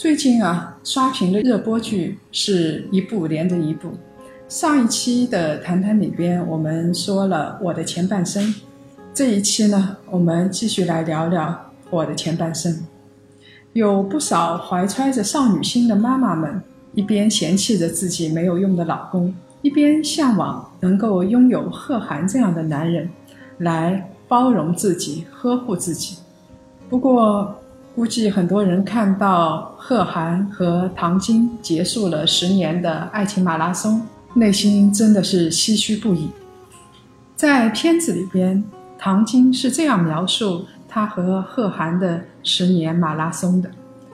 最近啊，刷屏的热播剧是一部连着一部。上一期的《谈谈》里边，我们说了我的前半生。这一期呢，我们继续来聊聊我的前半生。有不少怀揣着少女心的妈妈们，一边嫌弃着自己没有用的老公，一边向往能够拥有贺涵这样的男人，来包容自己、呵护自己。不过，估计很多人看到贺涵和唐晶结束了十年的爱情马拉松，内心真的是唏嘘不已。在片子里边，唐晶是这样描述她和贺涵的十年马拉松的：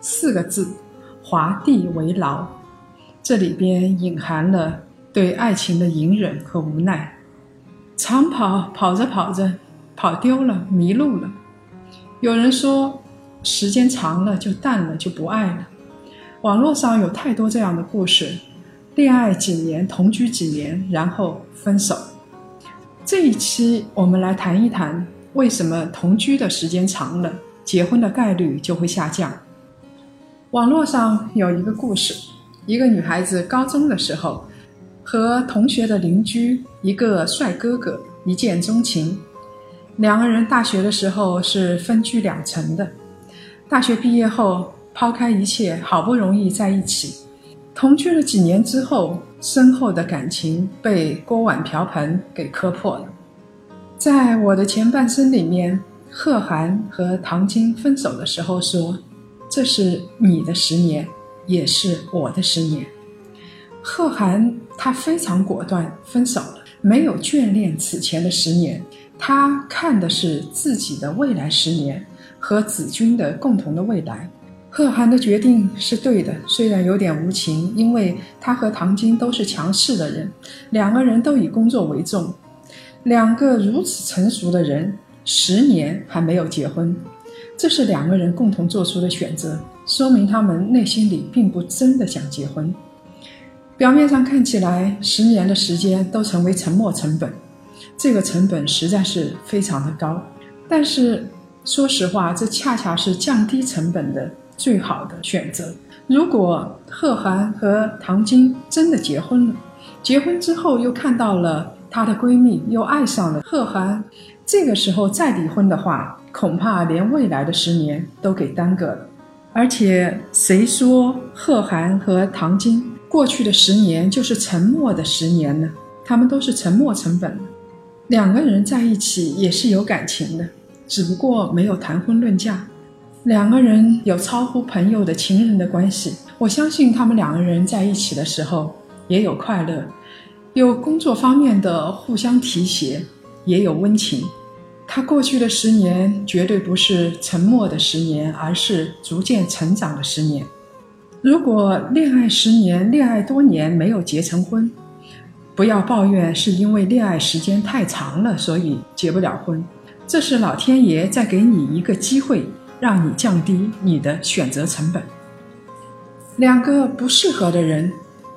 四个字，划地为牢。这里边隐含了对爱情的隐忍和无奈。长跑跑着跑着，跑丢了，迷路了。有人说。时间长了就淡了，就不爱了。网络上有太多这样的故事：恋爱几年，同居几年，然后分手。这一期我们来谈一谈，为什么同居的时间长了，结婚的概率就会下降。网络上有一个故事：一个女孩子高中的时候，和同学的邻居一个帅哥哥一见钟情，两个人大学的时候是分居两层的。大学毕业后，抛开一切，好不容易在一起，同居了几年之后，深厚的感情被锅碗瓢盆给磕破了。在我的前半生里面，贺涵和唐晶分手的时候说：“这是你的十年，也是我的十年。”贺涵他非常果断，分手了，没有眷恋此前的十年，他看的是自己的未来十年。和子君的共同的未来，贺涵的决定是对的，虽然有点无情，因为他和唐晶都是强势的人，两个人都以工作为重，两个如此成熟的人，十年还没有结婚，这是两个人共同做出的选择，说明他们内心里并不真的想结婚。表面上看起来，十年的时间都成为沉没成本，这个成本实在是非常的高，但是。说实话，这恰恰是降低成本的最好的选择。如果贺涵和唐晶真的结婚了，结婚之后又看到了她的闺蜜，又爱上了贺涵，这个时候再离婚的话，恐怕连未来的十年都给耽搁了。而且，谁说贺涵和唐晶过去的十年就是沉默的十年呢？他们都是沉默成本。两个人在一起也是有感情的。只不过没有谈婚论嫁，两个人有超乎朋友的情人的关系。我相信他们两个人在一起的时候也有快乐，有工作方面的互相提携，也有温情。他过去的十年绝对不是沉默的十年，而是逐渐成长的十年。如果恋爱十年、恋爱多年没有结成婚，不要抱怨是因为恋爱时间太长了，所以结不了婚。这是老天爷在给你一个机会，让你降低你的选择成本。两个不适合的人，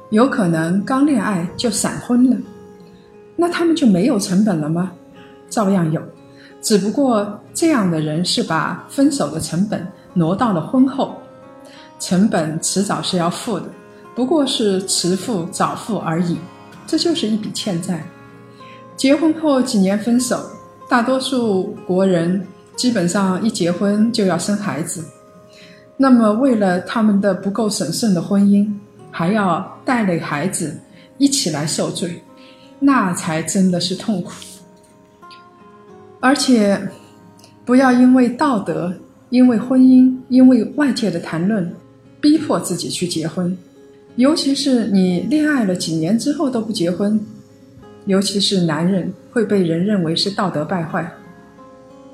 有可能刚恋爱就闪婚了，那他们就没有成本了吗？照样有，只不过这样的人是把分手的成本挪到了婚后，成本迟早是要付的，不过是迟付早付而已，这就是一笔欠债。结婚后几年分手。大多数国人基本上一结婚就要生孩子，那么为了他们的不够审慎的婚姻，还要带累孩子一起来受罪，那才真的是痛苦。而且，不要因为道德、因为婚姻、因为外界的谈论，逼迫自己去结婚，尤其是你恋爱了几年之后都不结婚。尤其是男人会被人认为是道德败坏。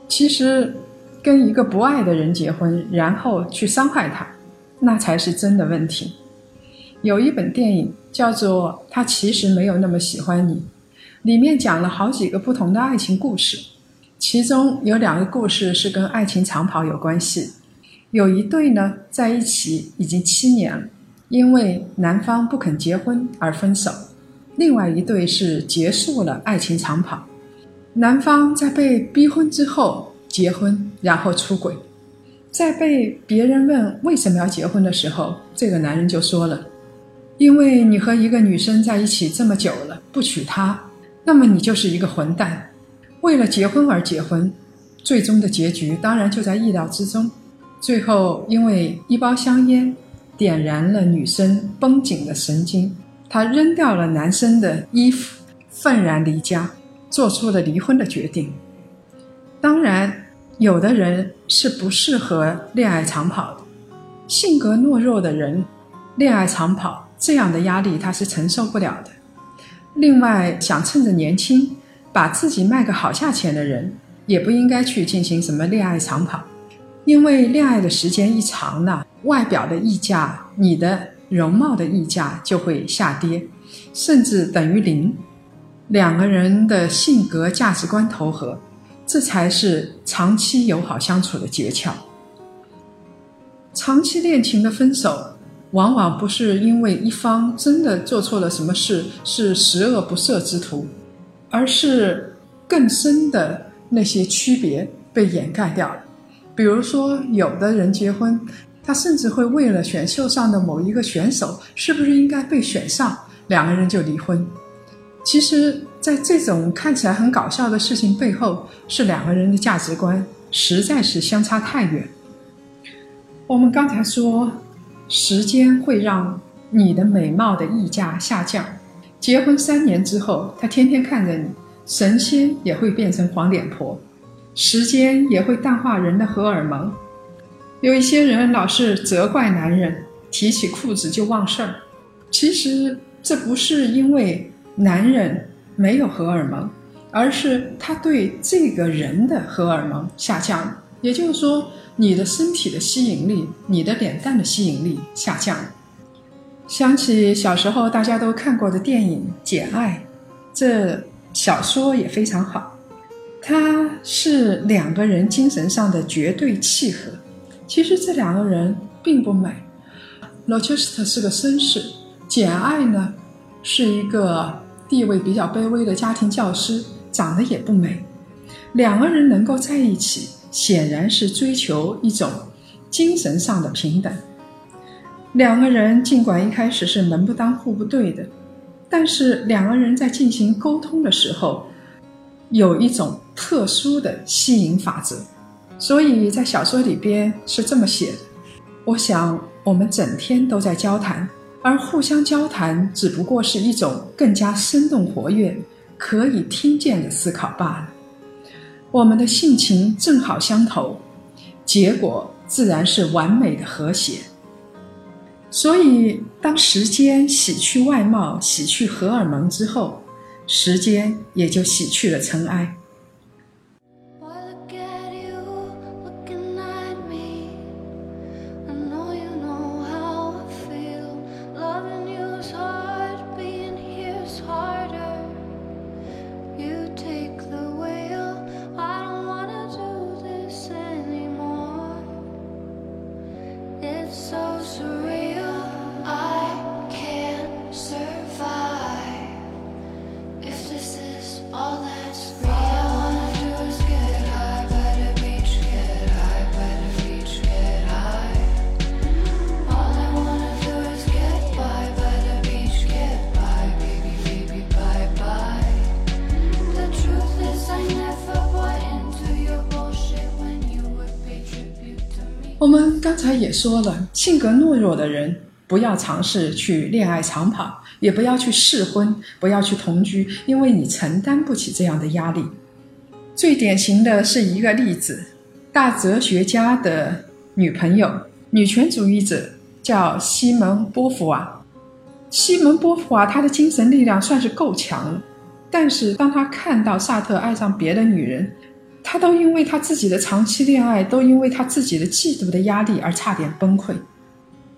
其实，跟一个不爱的人结婚，然后去伤害他，那才是真的问题。有一本电影叫做《他其实没有那么喜欢你》，里面讲了好几个不同的爱情故事，其中有两个故事是跟爱情长跑有关系。有一对呢在一起已经七年了，因为男方不肯结婚而分手；另外一对是结束了爱情长跑，男方在被逼婚之后结婚，然后出轨。在被别人问为什么要结婚的时候，这个男人就说了。因为你和一个女生在一起这么久了，不娶她，那么你就是一个混蛋。为了结婚而结婚，最终的结局当然就在意料之中。最后，因为一包香烟点燃了女生绷紧的神经，她扔掉了男生的衣服，愤然离家，做出了离婚的决定。当然，有的人是不适合恋爱长跑的，性格懦弱的人，恋爱长跑。这样的压力他是承受不了的。另外，想趁着年轻把自己卖个好价钱的人，也不应该去进行什么恋爱长跑，因为恋爱的时间一长呢，外表的溢价、你的容貌的溢价就会下跌，甚至等于零。两个人的性格、价值观投合，这才是长期友好相处的诀窍。长期恋情的分手。往往不是因为一方真的做错了什么事，是十恶不赦之徒，而是更深的那些区别被掩盖掉了。比如说，有的人结婚，他甚至会为了选秀上的某一个选手是不是应该被选上，两个人就离婚。其实，在这种看起来很搞笑的事情背后，是两个人的价值观实在是相差太远。我们刚才说。时间会让你的美貌的溢价下降。结婚三年之后，他天天看着你，神仙也会变成黄脸婆。时间也会淡化人的荷尔蒙。有一些人老是责怪男人，提起裤子就忘事儿。其实这不是因为男人没有荷尔蒙，而是他对这个人的荷尔蒙下降了。也就是说。你的身体的吸引力，你的脸蛋的吸引力下降。想起小时候大家都看过的电影《简爱》，这小说也非常好。它是两个人精神上的绝对契合。其实这两个人并不美。罗切斯特是个绅士，简爱呢是一个地位比较卑微的家庭教师，长得也不美。两个人能够在一起。显然是追求一种精神上的平等。两个人尽管一开始是门不当户不对的，但是两个人在进行沟通的时候，有一种特殊的吸引法则。所以在小说里边是这么写的：我想我们整天都在交谈，而互相交谈只不过是一种更加生动活跃、可以听见的思考罢了。我们的性情正好相投，结果自然是完美的和谐。所以，当时间洗去外貌、洗去荷尔蒙之后，时间也就洗去了尘埃。我们刚才也说了，性格懦弱的人不要尝试去恋爱长跑，也不要去试婚，不要去同居，因为你承担不起这样的压力。最典型的是一个例子：大哲学家的女朋友，女权主义者，叫西蒙波伏娃。西蒙波伏娃她的精神力量算是够强了，但是当她看到萨特爱上别的女人，他都因为他自己的长期恋爱，都因为他自己的嫉妒的压力而差点崩溃。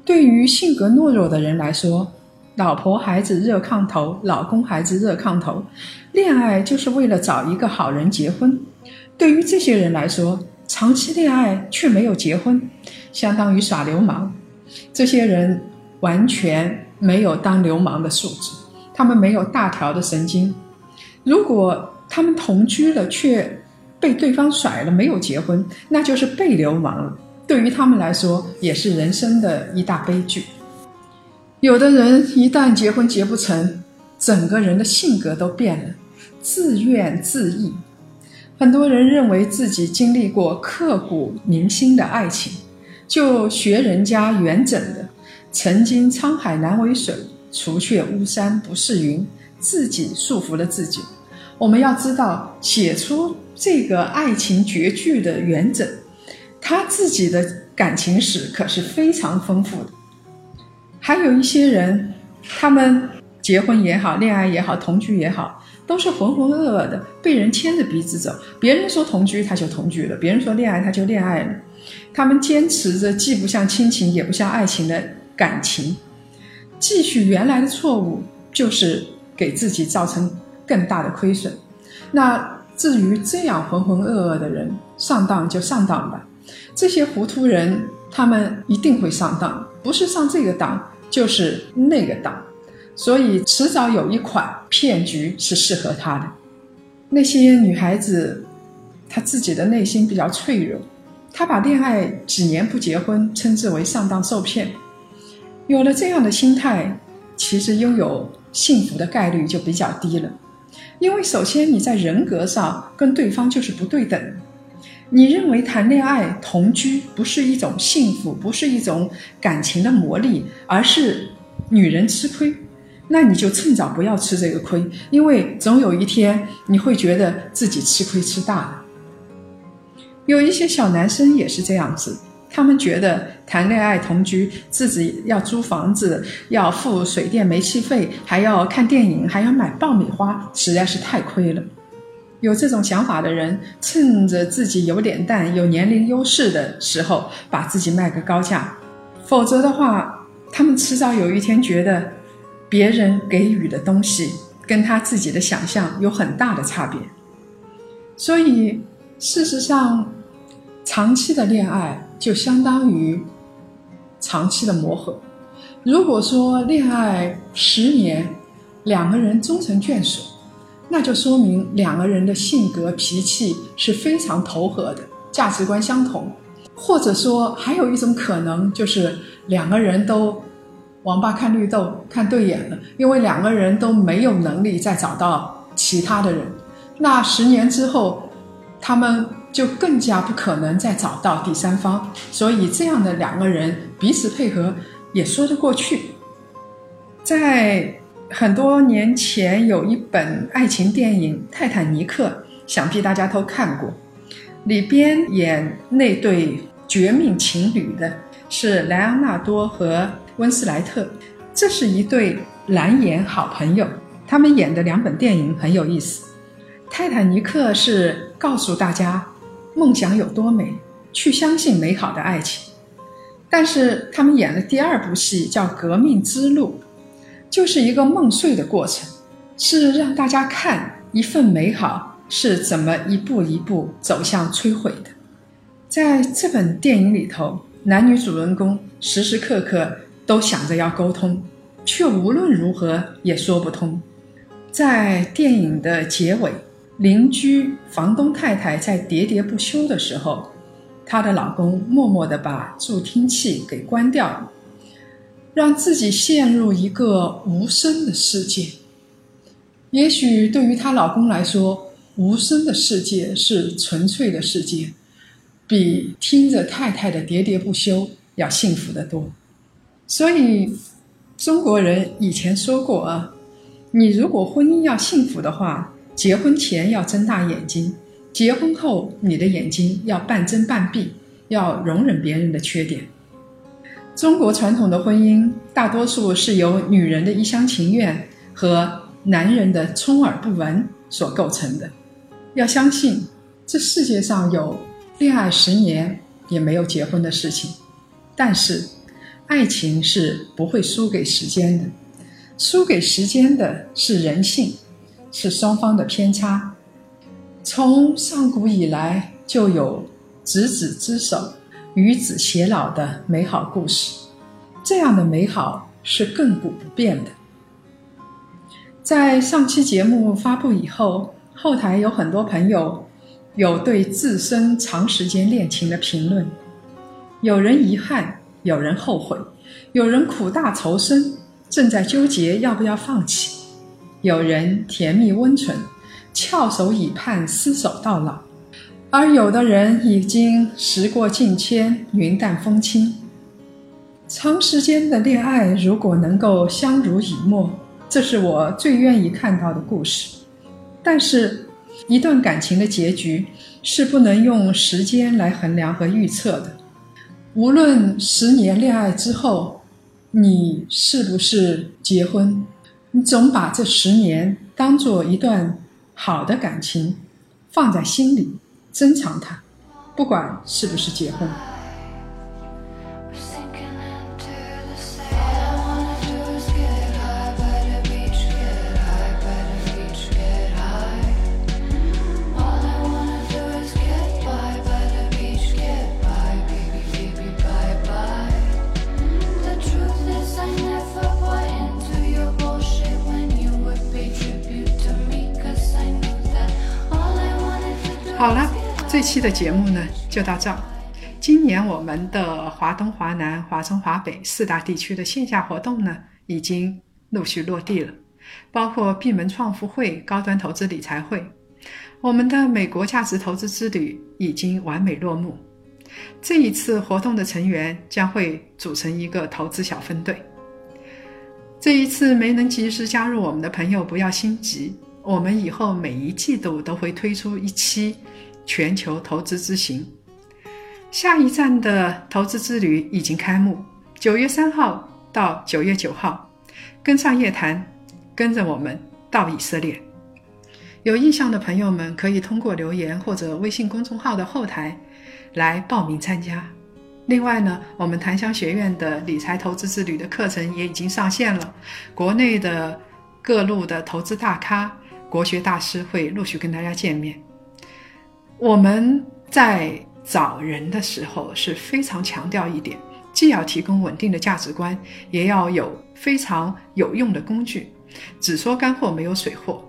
对于性格懦弱的人来说，老婆孩子热炕头，老公孩子热炕头，恋爱就是为了找一个好人结婚。对于这些人来说，长期恋爱却没有结婚，相当于耍流氓。这些人完全没有当流氓的素质，他们没有大条的神经。如果他们同居了，却被对方甩了，没有结婚，那就是被流氓了。对于他们来说，也是人生的一大悲剧。有的人一旦结婚结不成，整个人的性格都变了，自怨自艾。很多人认为自己经历过刻骨铭心的爱情，就学人家元稹的“曾经沧海难为水，除却巫山不是云”，自己束缚了自己。我们要知道，写出这个爱情绝句的元稹，他自己的感情史可是非常丰富的。还有一些人，他们结婚也好，恋爱也好，同居也好，都是浑浑噩噩的，被人牵着鼻子走。别人说同居，他就同居了；别人说恋爱，他就恋爱了。他们坚持着既不像亲情，也不像爱情的感情，继续原来的错误，就是给自己造成更大的亏损。那至于这样浑浑噩噩的人，上当就上当吧。这些糊涂人，他们一定会上当。不是上这个当，就是那个当，所以迟早有一款骗局是适合他的。那些女孩子，她自己的内心比较脆弱，她把恋爱几年不结婚称之为上当受骗。有了这样的心态，其实拥有幸福的概率就比较低了，因为首先你在人格上跟对方就是不对等。你认为谈恋爱、同居不是一种幸福，不是一种感情的磨砺，而是女人吃亏，那你就趁早不要吃这个亏，因为总有一天你会觉得自己吃亏吃大了。有一些小男生也是这样子，他们觉得谈恋爱、同居，自己要租房子，要付水电煤气费，还要看电影，还要买爆米花，实在是太亏了。有这种想法的人，趁着自己有脸蛋、有年龄优势的时候，把自己卖个高价；否则的话，他们迟早有一天觉得，别人给予的东西跟他自己的想象有很大的差别。所以，事实上，长期的恋爱就相当于长期的磨合。如果说恋爱十年，两个人终成眷属。那就说明两个人的性格脾气是非常投合的，价值观相同，或者说还有一种可能就是两个人都王八看绿豆看对眼了，因为两个人都没有能力再找到其他的人，那十年之后他们就更加不可能再找到第三方，所以这样的两个人彼此配合也说得过去，在。很多年前有一本爱情电影《泰坦尼克》，想必大家都看过。里边演那对绝命情侣的是莱昂纳多和温斯莱特，这是一对蓝颜好朋友。他们演的两本电影很有意思，《泰坦尼克》是告诉大家梦想有多美，去相信美好的爱情。但是他们演了第二部戏，叫《革命之路》。就是一个梦碎的过程，是让大家看一份美好是怎么一步一步走向摧毁的。在这本电影里头，男女主人公时时刻刻都想着要沟通，却无论如何也说不通。在电影的结尾，邻居房东太太在喋喋不休的时候，她的老公默默地把助听器给关掉了。让自己陷入一个无声的世界。也许对于她老公来说，无声的世界是纯粹的世界，比听着太太的喋喋不休要幸福得多。所以，中国人以前说过啊，你如果婚姻要幸福的话，结婚前要睁大眼睛，结婚后你的眼睛要半睁半闭，要容忍别人的缺点。中国传统的婚姻大多数是由女人的一厢情愿和男人的充耳不闻所构成的。要相信，这世界上有恋爱十年也没有结婚的事情。但是，爱情是不会输给时间的，输给时间的是人性，是双方的偏差。从上古以来就有执子之手，与子偕老的美好故事，这样的美好是亘古不变的。在上期节目发布以后，后台有很多朋友有对自身长时间恋情的评论，有人遗憾，有人后悔，有人苦大仇深，正在纠结要不要放弃，有人甜蜜温存，翘首以盼，厮守到老，而有的人已经时过境迁，云淡风轻。长时间的恋爱如果能够相濡以沫。这是我最愿意看到的故事，但是，一段感情的结局是不能用时间来衡量和预测的。无论十年恋爱之后，你是不是结婚，你总把这十年当做一段好的感情，放在心里，珍藏它，不管是不是结婚。这期的节目呢就到这儿。今年我们的华东、华南、华中、华北四大地区的线下活动呢已经陆续落地了，包括闭门创富会、高端投资理财会。我们的美国价值投资之旅已经完美落幕。这一次活动的成员将会组成一个投资小分队。这一次没能及时加入我们的朋友不要心急。我们以后每一季度都会推出一期全球投资之行，下一站的投资之旅已经开幕，九月三号到九月九号，跟上夜谈，跟着我们到以色列。有意向的朋友们可以通过留言或者微信公众号的后台来报名参加。另外呢，我们檀香学院的理财投资之旅的课程也已经上线了，国内的各路的投资大咖。国学大师会陆续跟大家见面。我们在找人的时候是非常强调一点，既要提供稳定的价值观，也要有非常有用的工具。只说干货，没有水货。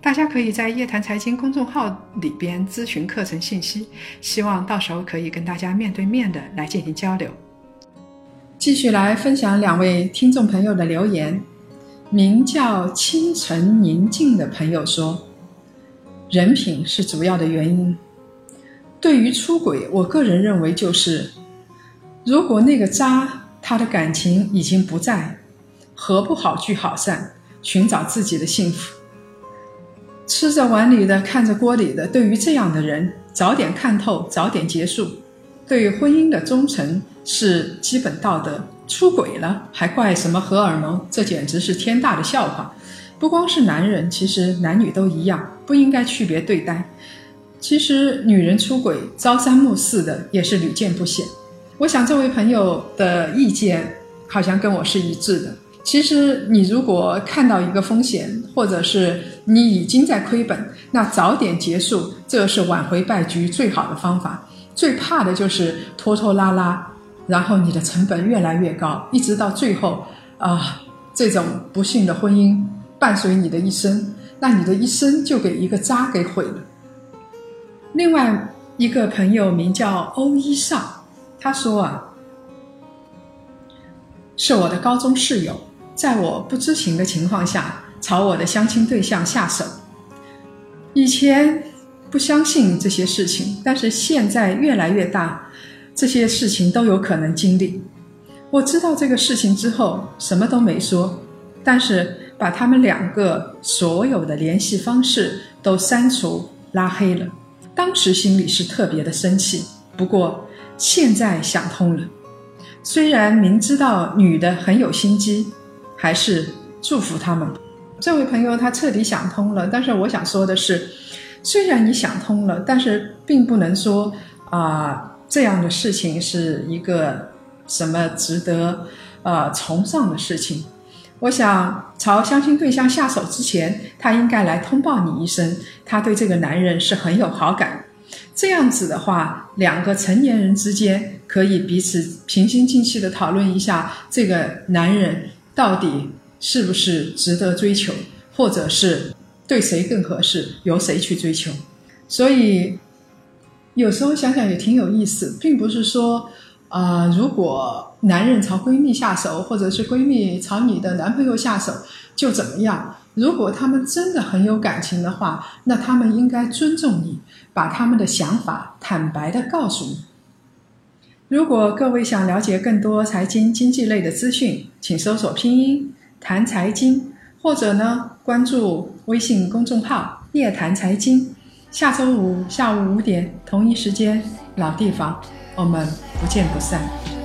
大家可以在夜谈财经公众号里边咨询课程信息，希望到时候可以跟大家面对面的来进行交流。继续来分享两位听众朋友的留言。名叫清晨宁静的朋友说：“人品是主要的原因。对于出轨，我个人认为就是，如果那个渣他的感情已经不在，何不好聚好散，寻找自己的幸福？吃着碗里的，看着锅里的。对于这样的人，早点看透，早点结束。对婚姻的忠诚是基本道德。”出轨了还怪什么荷尔蒙？这简直是天大的笑话！不光是男人，其实男女都一样，不应该区别对待。其实女人出轨朝三暮四的也是屡见不鲜。我想这位朋友的意见好像跟我是一致的。其实你如果看到一个风险，或者是你已经在亏本，那早点结束，这是挽回败局最好的方法。最怕的就是拖拖拉拉。然后你的成本越来越高，一直到最后，啊，这种不幸的婚姻伴随你的一生，那你的一生就给一个渣给毁了。另外一个朋友名叫欧一上，他说啊，是我的高中室友，在我不知情的情况下朝我的相亲对象下手。以前不相信这些事情，但是现在越来越大。这些事情都有可能经历。我知道这个事情之后，什么都没说，但是把他们两个所有的联系方式都删除拉黑了。当时心里是特别的生气，不过现在想通了。虽然明知道女的很有心机，还是祝福他们。这位朋友他彻底想通了，但是我想说的是，虽然你想通了，但是并不能说啊。这样的事情是一个什么值得呃崇尚的事情。我想朝相亲对象下手之前，他应该来通报你一声，他对这个男人是很有好感。这样子的话，两个成年人之间可以彼此平心静气的讨论一下，这个男人到底是不是值得追求，或者是对谁更合适，由谁去追求。所以有时候想想也挺有意思，并不是说，啊，如果男人朝闺蜜下手，或者是闺蜜朝你的男朋友下手，就怎么样？如果他们真的很有感情的话，那他们应该尊重你，把他们的想法坦白的告诉你。如果各位想了解更多财经经济类的资讯，请搜索拼音谈财经，或者呢关注微信公众号夜谈财经。下周五下午五点同一时间老地方，我们不见不散。